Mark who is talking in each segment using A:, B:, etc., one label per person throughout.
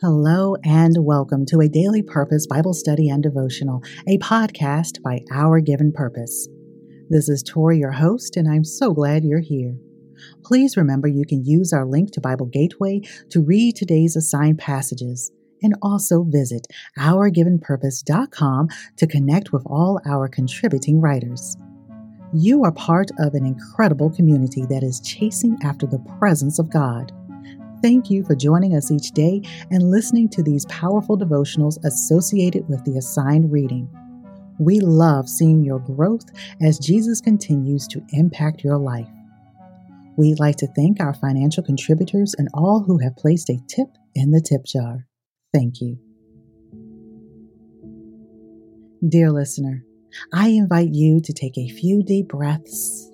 A: Hello and welcome to a daily purpose Bible study and devotional, a podcast by Our Given Purpose. This is Tori, your host, and I'm so glad you're here. Please remember you can use our link to Bible Gateway to read today's assigned passages and also visit ourgivenpurpose.com to connect with all our contributing writers. You are part of an incredible community that is chasing after the presence of God. Thank you for joining us each day and listening to these powerful devotionals associated with the assigned reading. We love seeing your growth as Jesus continues to impact your life. We'd like to thank our financial contributors and all who have placed a tip in the tip jar. Thank you. Dear listener, I invite you to take a few deep breaths.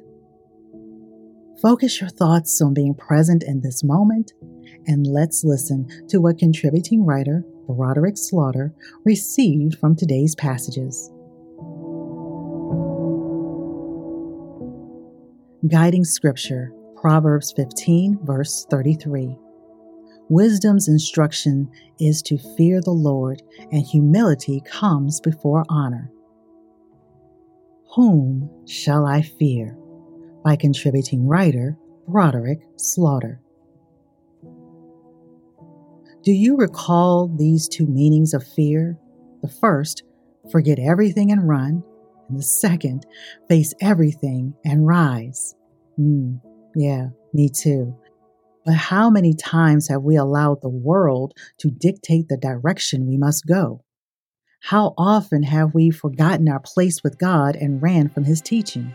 A: Focus your thoughts on being present in this moment, and let's listen to what contributing writer Broderick Slaughter received from today's passages. Guiding Scripture, Proverbs 15, verse 33. Wisdom's instruction is to fear the Lord, and humility comes before honor. Whom Shall I Fear? By contributing writer Broderick Slaughter. Do you recall these two meanings of fear? The first, forget everything and run, and the second, face everything and rise. Hmm, yeah, me too. But how many times have we allowed the world to dictate the direction we must go? How often have we forgotten our place with God and ran from his teaching?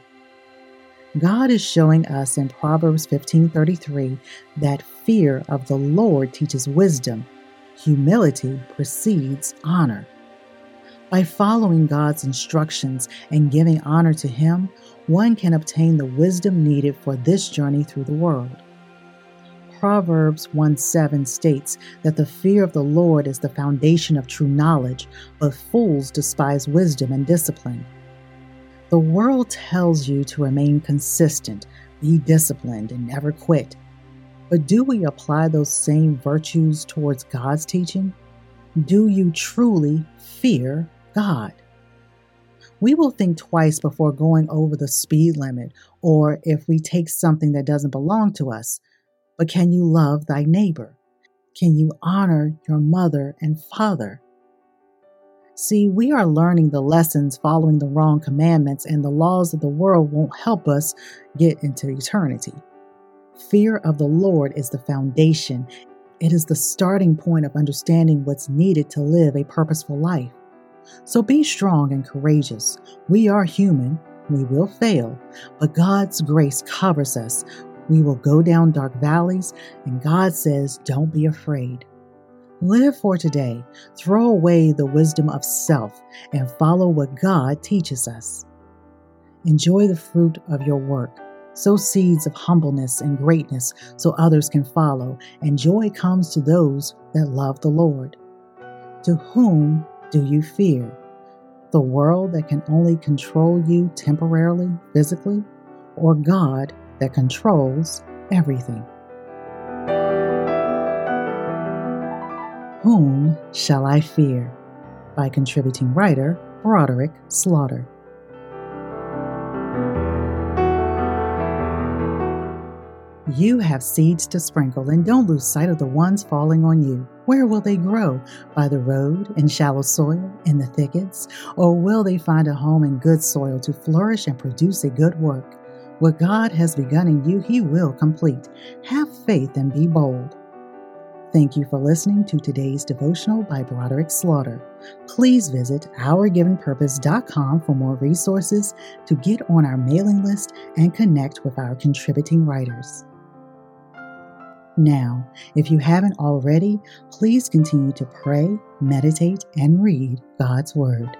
A: God is showing us in Proverbs 15:33 that fear of the Lord teaches wisdom. Humility precedes honor. By following God's instructions and giving honor to him, one can obtain the wisdom needed for this journey through the world. Proverbs 1 7 states that the fear of the Lord is the foundation of true knowledge, but fools despise wisdom and discipline. The world tells you to remain consistent, be disciplined, and never quit. But do we apply those same virtues towards God's teaching? Do you truly fear God? We will think twice before going over the speed limit or if we take something that doesn't belong to us but can you love thy neighbor? Can you honor your mother and father? See, we are learning the lessons following the wrong commandments, and the laws of the world won't help us get into eternity. Fear of the Lord is the foundation, it is the starting point of understanding what's needed to live a purposeful life. So be strong and courageous. We are human, we will fail, but God's grace covers us we will go down dark valleys, and God says, Don't be afraid. Live for today. Throw away the wisdom of self and follow what God teaches us. Enjoy the fruit of your work. Sow seeds of humbleness and greatness so others can follow, and joy comes to those that love the Lord. To whom do you fear? The world that can only control you temporarily, physically, or God that controls everything. Whom Shall I Fear? by contributing writer Broderick Slaughter. You have seeds to sprinkle, and don't lose sight of the ones falling on you. Where will they grow? By the road, in shallow soil, in the thickets? Or will they find a home in good soil to flourish and produce a good work? What God has begun in you, He will complete. Have faith and be bold. Thank you for listening to today's devotional by Broderick Slaughter. Please visit ourgivenpurpose.com for more resources to get on our mailing list and connect with our contributing writers. Now, if you haven't already, please continue to pray, meditate, and read God's Word.